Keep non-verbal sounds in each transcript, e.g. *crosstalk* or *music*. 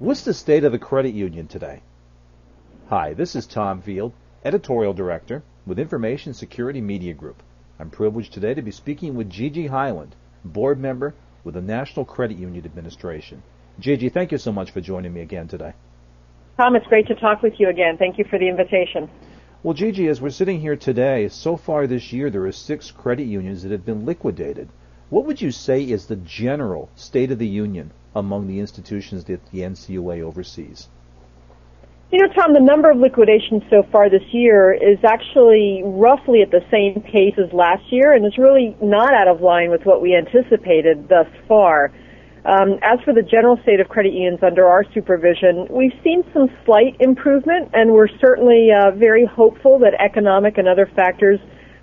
What's the state of the credit union today? Hi, this is Tom Field, Editorial Director with Information Security Media Group. I'm privileged today to be speaking with Gigi Hyland, Board Member with the National Credit Union Administration. Gigi, thank you so much for joining me again today. Tom, it's great to talk with you again. Thank you for the invitation. Well, Gigi, as we're sitting here today, so far this year there are six credit unions that have been liquidated. What would you say is the general state of the union among the institutions that the NCUA oversees? You know, Tom, the number of liquidations so far this year is actually roughly at the same pace as last year, and it's really not out of line with what we anticipated thus far. Um, as for the general state of credit unions under our supervision, we've seen some slight improvement, and we're certainly uh, very hopeful that economic and other factors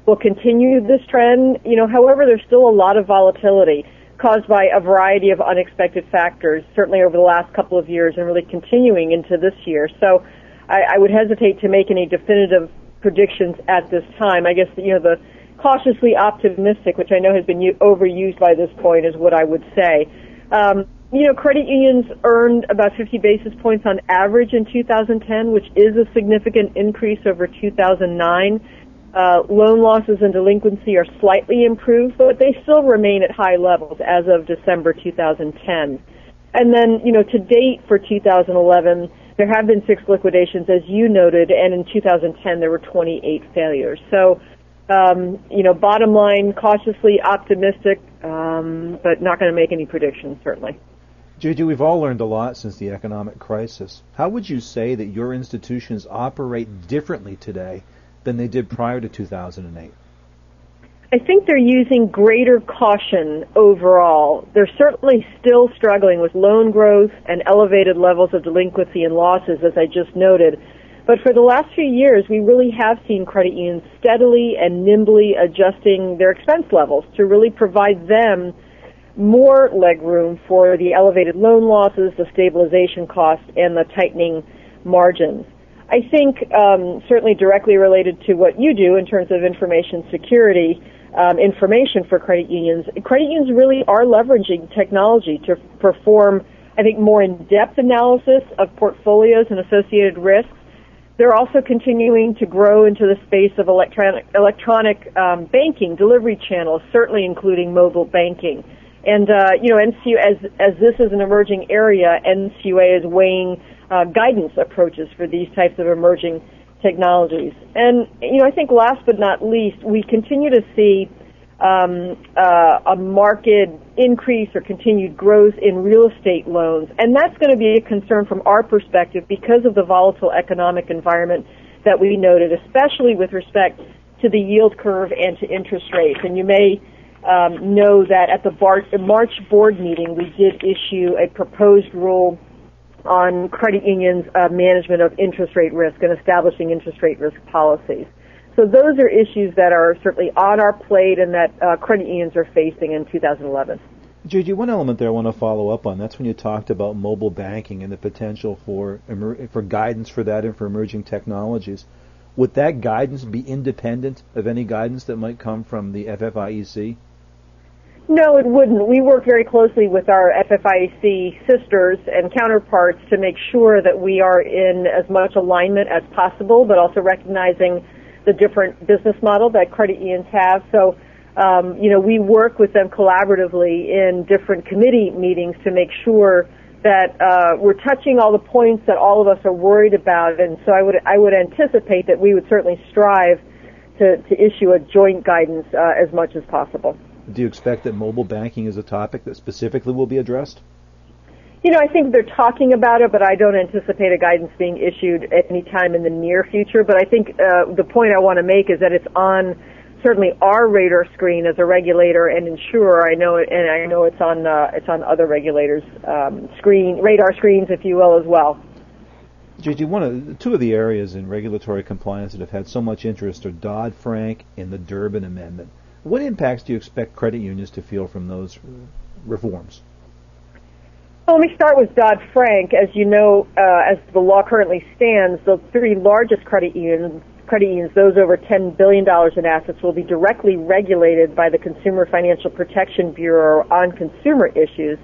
will continue this trend. You know, however, there's still a lot of volatility caused by a variety of unexpected factors, certainly over the last couple of years and really continuing into this year. So I, I would hesitate to make any definitive predictions at this time. I guess, you know, the cautiously optimistic, which I know has been overused by this point, is what I would say. Um, you know, credit unions earned about 50 basis points on average in 2010, which is a significant increase over 2009. Uh, loan losses and delinquency are slightly improved, but they still remain at high levels as of December 2010. And then, you know, to date for 2011, there have been six liquidations, as you noted, and in 2010 there were 28 failures. So, um, you know, bottom line, cautiously optimistic, um, but not going to make any predictions, certainly. Gigi, we've all learned a lot since the economic crisis. How would you say that your institutions operate differently today than they did prior to 2008? I think they're using greater caution overall. They're certainly still struggling with loan growth and elevated levels of delinquency and losses, as I just noted. But for the last few years, we really have seen credit unions steadily and nimbly adjusting their expense levels to really provide them more leg room for the elevated loan losses, the stabilization costs, and the tightening margins. I think um, certainly directly related to what you do in terms of information security, um, information for credit unions. Credit unions really are leveraging technology to perform, I think, more in-depth analysis of portfolios and associated risks. They're also continuing to grow into the space of electronic electronic um, banking delivery channels, certainly including mobile banking. And uh, you know, NCU as as this is an emerging area, NCUA is weighing uh, guidance approaches for these types of emerging technologies. And you know, I think last but not least, we continue to see um, uh, a market increase or continued growth in real estate loans, and that's going to be a concern from our perspective because of the volatile economic environment that we noted, especially with respect to the yield curve and to interest rates. And you may um, know that at the March board meeting, we did issue a proposed rule on credit unions' uh, management of interest rate risk and establishing interest rate risk policies. So those are issues that are certainly on our plate and that uh, credit unions are facing in 2011. Gigi, one element there I want to follow up on. That's when you talked about mobile banking and the potential for for guidance for that and for emerging technologies. Would that guidance be independent of any guidance that might come from the FFIEC? No, it wouldn't. We work very closely with our FFIEC sisters and counterparts to make sure that we are in as much alignment as possible, but also recognizing the different business model that credit unions have. So, um, you know, we work with them collaboratively in different committee meetings to make sure that uh, we're touching all the points that all of us are worried about. And so, I would I would anticipate that we would certainly strive to, to issue a joint guidance uh, as much as possible. Do you expect that mobile banking is a topic that specifically will be addressed? You know, I think they're talking about it, but I don't anticipate a guidance being issued at any time in the near future. But I think uh, the point I want to make is that it's on certainly our radar screen as a regulator and insurer. I know it, and I know it's on uh, it's on other regulators' um, screen radar screens, if you will, as well. Gigi, one of two of the areas in regulatory compliance that have had so much interest are Dodd Frank and the Durbin Amendment. What impacts do you expect credit unions to feel from those reforms? Well, let me start with Dodd Frank. As you know, uh, as the law currently stands, the three largest credit unions, credit unions, those over $10 billion in assets, will be directly regulated by the Consumer Financial Protection Bureau on consumer issues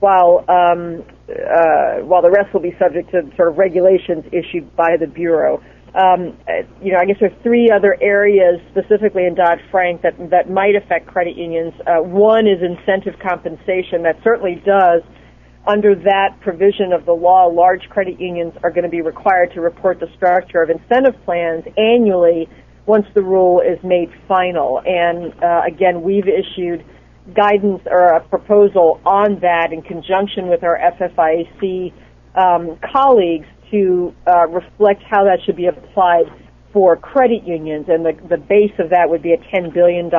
while um, uh, while the rest will be subject to sort of regulations issued by the bureau. Um, uh, you know, I guess there are three other areas specifically in Dodd Frank that that might affect credit unions. Uh, one is incentive compensation that certainly does. Under that provision of the law, large credit unions are going to be required to report the structure of incentive plans annually once the rule is made final. And uh, again, we've issued guidance or a proposal on that in conjunction with our FFIEC um, colleagues to uh, reflect how that should be applied for credit unions, and the, the base of that would be a $10 billion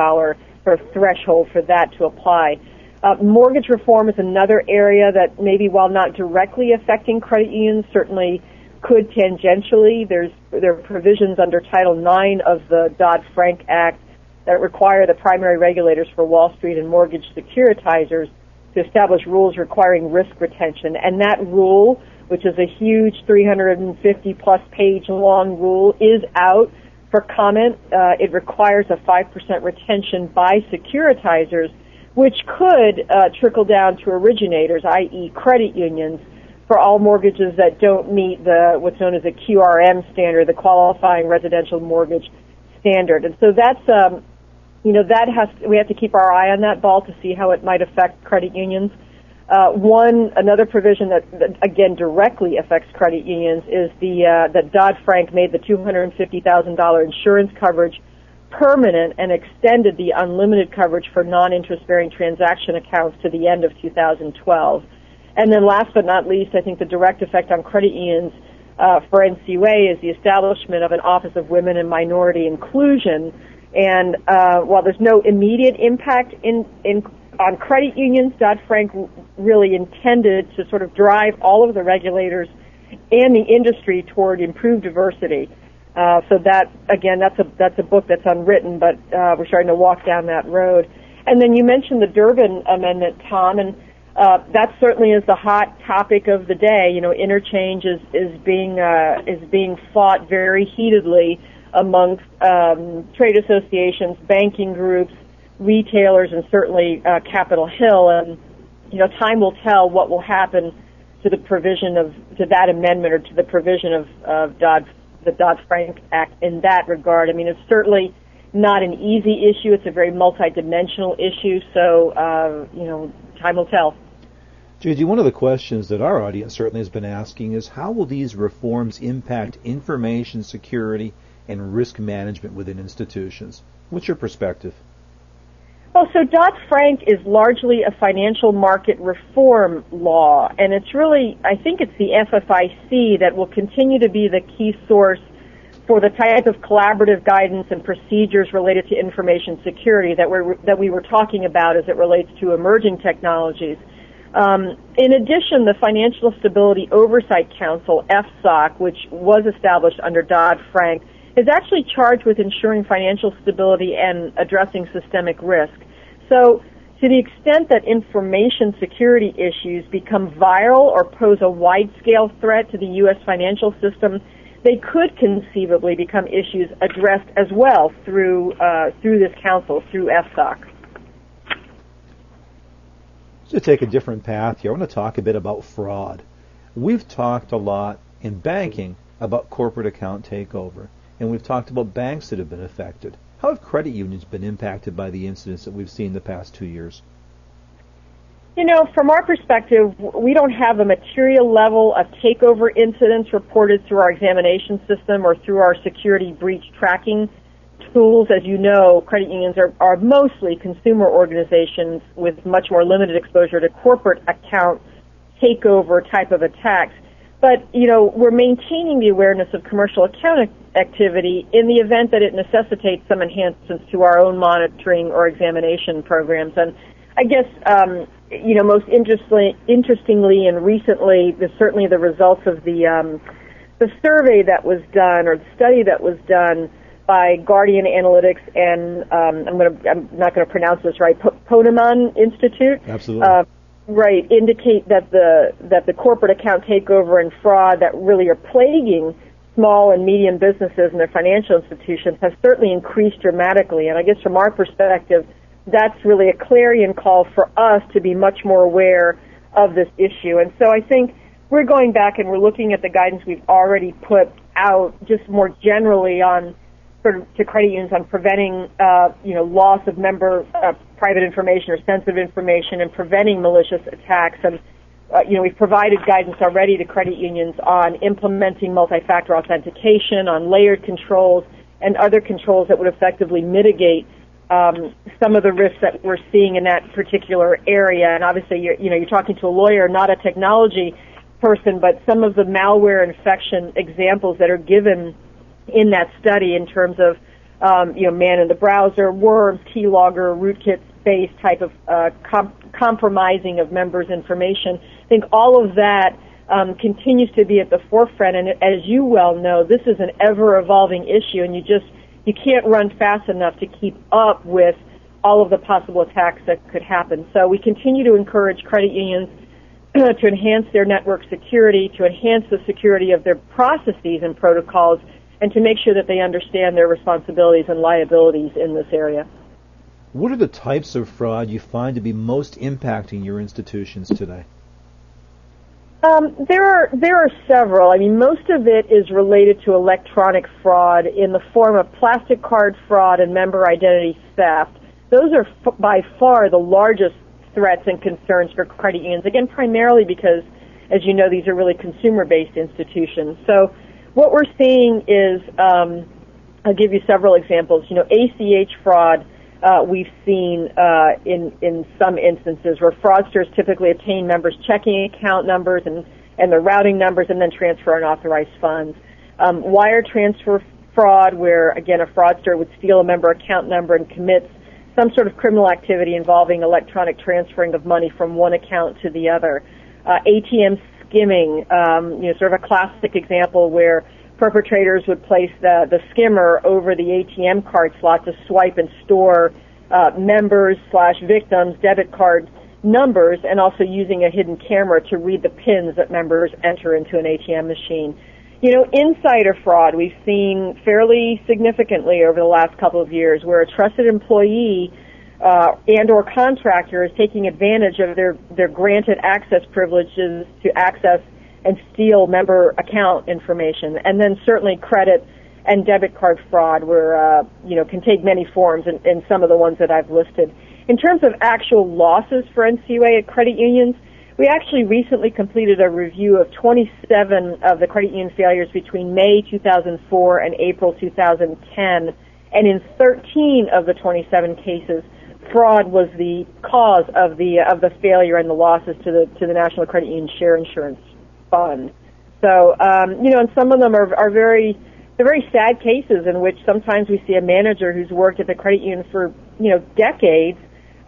threshold for that to apply. Uh, mortgage reform is another area that maybe while not directly affecting credit unions, certainly could tangentially. There's there are provisions under Title IX of the Dodd-Frank Act that require the primary regulators for Wall Street and mortgage securitizers to establish rules requiring risk retention. And that rule, which is a huge 350 plus page long rule, is out for comment. Uh, it requires a 5% retention by securitizers, which could uh, trickle down to originators, i.e. credit unions, for all mortgages that don't meet the what's known as a QRM standard, the qualifying residential mortgage standard. And so that's um, you know, that has we have to keep our eye on that ball to see how it might affect credit unions. Uh, one another provision that, that, again directly affects credit unions is the uh, that Dodd Frank made the two hundred and fifty thousand dollar insurance coverage permanent and extended the unlimited coverage for non-interest bearing transaction accounts to the end of 2012. And then last but not least, I think the direct effect on credit unions uh, for NCUA is the establishment of an Office of Women and Minority Inclusion and uh, while there's no immediate impact in, in on credit unions, Dodd Frank really intended to sort of drive all of the regulators and the industry toward improved diversity. Uh, so that again, that's a that's a book that's unwritten, but uh, we're starting to walk down that road. And then you mentioned the Durbin Amendment, Tom, and uh, that certainly is the hot topic of the day. You know, interchange is is being uh, is being fought very heatedly amongst um, trade associations, banking groups, retailers, and certainly uh, Capitol Hill. And you know, time will tell what will happen to the provision of to that amendment or to the provision of, of Dodd the Dodd Frank Act in that regard. I mean, it's certainly not an easy issue. It's a very multidimensional issue. So uh, you know, time will tell. Gigi, one of the questions that our audience certainly has been asking is how will these reforms impact information security and risk management within institutions. What's your perspective? Well, so Dodd-Frank is largely a financial market reform law, and it's really, I think it's the FFIEC that will continue to be the key source for the type of collaborative guidance and procedures related to information security that, we're, that we were talking about as it relates to emerging technologies. Um, in addition, the Financial Stability Oversight Council, FSOC, which was established under Dodd-Frank, is actually charged with ensuring financial stability and addressing systemic risk. So, to the extent that information security issues become viral or pose a wide-scale threat to the U.S. financial system, they could conceivably become issues addressed as well through uh, through this council, through FSOC. To take a different path here, I want to talk a bit about fraud. We've talked a lot in banking about corporate account takeover and we've talked about banks that have been affected. How have credit unions been impacted by the incidents that we've seen the past two years? You know, from our perspective, we don't have a material level of takeover incidents reported through our examination system or through our security breach tracking tools. As you know, credit unions are, are mostly consumer organizations with much more limited exposure to corporate account takeover type of attacks. But, you know, we're maintaining the awareness of commercial account activity in the event that it necessitates some enhancements to our own monitoring or examination programs. And I guess, um, you know, most interestingly, interestingly and recently, certainly the results of the, um, the survey that was done or the study that was done by Guardian Analytics and um, I'm going to I'm not going to pronounce this right Ponemon Institute. Absolutely. Uh, right indicate that the that the corporate account takeover and fraud that really are plaguing small and medium businesses and their financial institutions has certainly increased dramatically. And I guess from our perspective, that's really a clarion call for us to be much more aware of this issue. And so I think we're going back and we're looking at the guidance we've already put out just more generally on of to credit unions on preventing, uh, you know, loss of member uh, private information or sensitive information and preventing malicious attacks. And, uh, you know, we've provided guidance already to credit unions on implementing multi-factor authentication, on layered controls, and other controls that would effectively mitigate um, some of the risks that we're seeing in that particular area. And obviously, you're, you know, you're talking to a lawyer, not a technology person, but some of the malware infection examples that are given in that study in terms of, um, you know, man in the browser, worms, keylogger, rootkit based type of uh, com- compromising of members' information. I think all of that um, continues to be at the forefront. And as you well know, this is an ever evolving issue, and you just you can't run fast enough to keep up with all of the possible attacks that could happen. So we continue to encourage credit unions *clears throat* to enhance their network security, to enhance the security of their processes and protocols, and to make sure that they understand their responsibilities and liabilities in this area. What are the types of fraud you find to be most impacting your institutions today? Um, there are there are several. I mean, most of it is related to electronic fraud in the form of plastic card fraud and member identity theft. Those are f- by far the largest threats and concerns for credit unions. Again, primarily because, as you know, these are really consumer-based institutions. So, what we're seeing is, um, I'll give you several examples. You know, ACH fraud uh, we've seen uh, in in some instances where fraudsters typically obtain members' checking account numbers and and their routing numbers and then transfer unauthorized funds. Um, wire transfer fraud, where again a fraudster would steal a member account number and commits some sort of criminal activity involving electronic transferring of money from one account to the other. Uh, ATM skimming, um, you know, sort of a classic example where perpetrators would place the, the skimmer over the ATM card slot to swipe and store uh, members slash victims debit card numbers and also using a hidden camera to read the pins that members enter into an ATM machine. You know, insider fraud we've seen fairly significantly over the last couple of years where a trusted employee uh, and or contractor is taking advantage of their, their granted access privileges to access and steal member account information. And then certainly credit and debit card fraud where, uh, you know, can take many forms and, and some of the ones that I've listed. In terms of actual losses for NCUA at credit unions, we actually recently completed a review of 27 of the credit union failures between May 2004 and April 2010. And in 13 of the 27 cases, fraud was the cause of the of the failure and the losses to the to the National Credit Union Share Insurance fund. So, um, you know, and some of them are, are very, they're very sad cases in which sometimes we see a manager who's worked at the credit union for, you know, decades,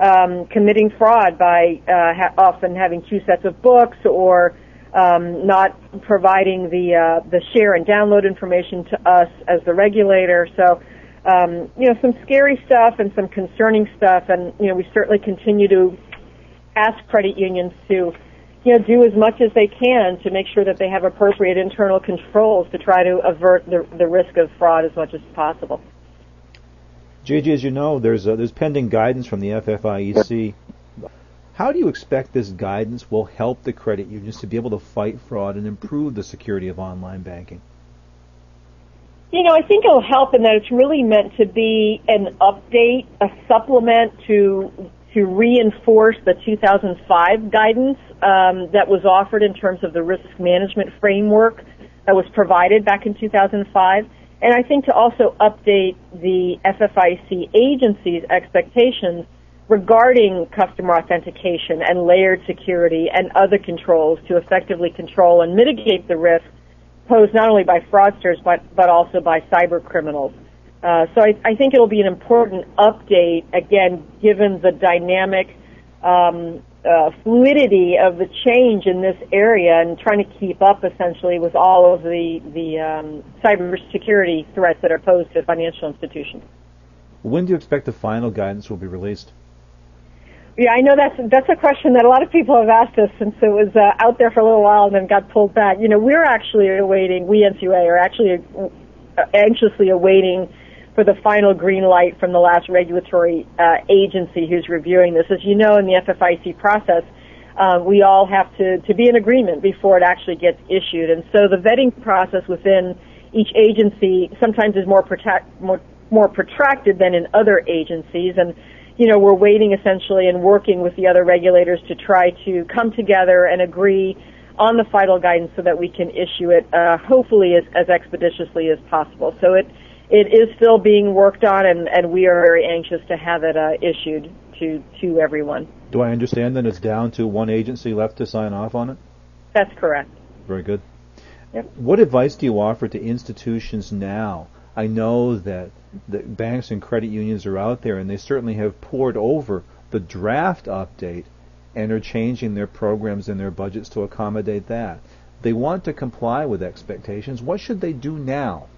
um, committing fraud by uh, ha- often having two sets of books or um, not providing the uh, the share and download information to us as the regulator. So, um, you know, some scary stuff and some concerning stuff, and you know, we certainly continue to ask credit unions to you know, do as much as they can to make sure that they have appropriate internal controls to try to avert the, the risk of fraud as much as possible. Gigi, as you know, there's uh, there's pending guidance from the FFIEC. How do you expect this guidance will help the credit unions to be able to fight fraud and improve the security of online banking? You know, I think it'll help in that it's really meant to be an update, a supplement to to reinforce the 2005 guidance um, that was offered in terms of the risk management framework that was provided back in 2005, and I think to also update the FFIEC agency's expectations regarding customer authentication and layered security and other controls to effectively control and mitigate the risk posed not only by fraudsters but, but also by cyber criminals. Uh, so I, I, think it'll be an important update, again, given the dynamic um, uh, fluidity of the change in this area and trying to keep up essentially with all of the, the um, cybersecurity threats that are posed to financial institutions. When do you expect the final guidance will be released? Yeah, I know that's that's a question that a lot of people have asked us since it was uh, out there for a little while and then got pulled back. You know, we're actually awaiting, we NCUA are actually uh, anxiously awaiting for the final green light from the last regulatory uh, agency who's reviewing this. As you know, in the FFIEC process, uh, we all have to, to be in agreement before it actually gets issued. And so the vetting process within each agency sometimes is more, protect, more, more protracted than in other agencies. And, you know, we're waiting essentially and working with the other regulators to try to come together and agree on the final guidance so that we can issue it, uh, hopefully as, as expeditiously as possible. So it, it is still being worked on and, and we are very anxious to have it, uh, issued to, to everyone. Do I understand that it's down to one agency left to sign off on it? That's correct. Very good. Yep. What advice do you offer to institutions now? I know that the banks and credit unions are out there and they certainly have pored over the draft update and are changing their programs and their budgets to accommodate that. They want to comply with expectations. What should they do now?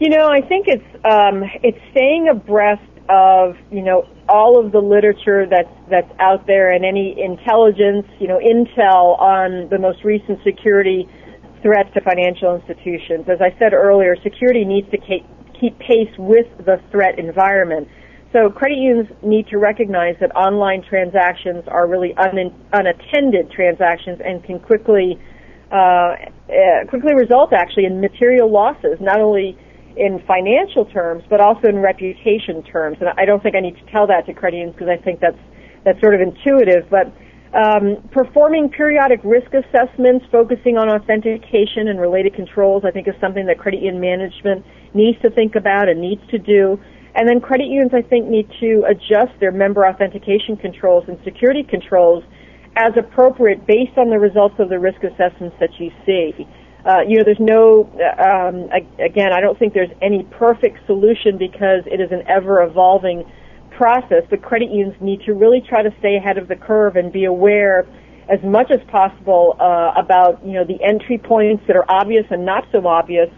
You know, I think it's um, it's staying abreast of you know all of the literature that's that's out there and any intelligence, you know, intel on the most recent security threats to financial institutions. As I said earlier, security needs to keep, pace with the threat environment. So credit unions need to recognize that online transactions are really un- unattended transactions and can quickly uh, uh, quickly result actually in material losses, not only in financial terms, but also in reputation terms. And I don't think I need to tell that to credit unions because I think that's that's sort of intuitive. But um, performing periodic risk assessments, focusing on authentication and related controls, I think is something that credit union management needs to think about and needs to do. And then credit unions, I think, need to adjust their member authentication controls and security controls as appropriate based on the results of the risk assessments that you see uh, you know, there's no, um, again, I don't think there's any perfect solution because it is an ever evolving process. But credit unions need to really try to stay ahead of the curve and be aware as much as possible uh, about, you know, the entry points that are obvious and not so obvious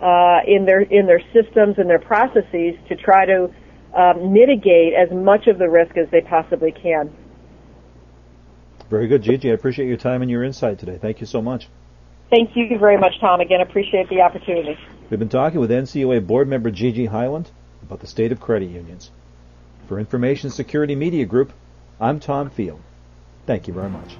uh, in their in their systems and their processes to try to um, mitigate as much of the risk as they possibly can. Very good, Gigi. I appreciate your time and your insight today. Thank you so much. Thank you very much, Tom. Again, appreciate the opportunity. We've been talking with NCUA board member Gigi Hyland about the state of credit unions. For Information Security Media Group, I'm Tom Field. Thank you very much.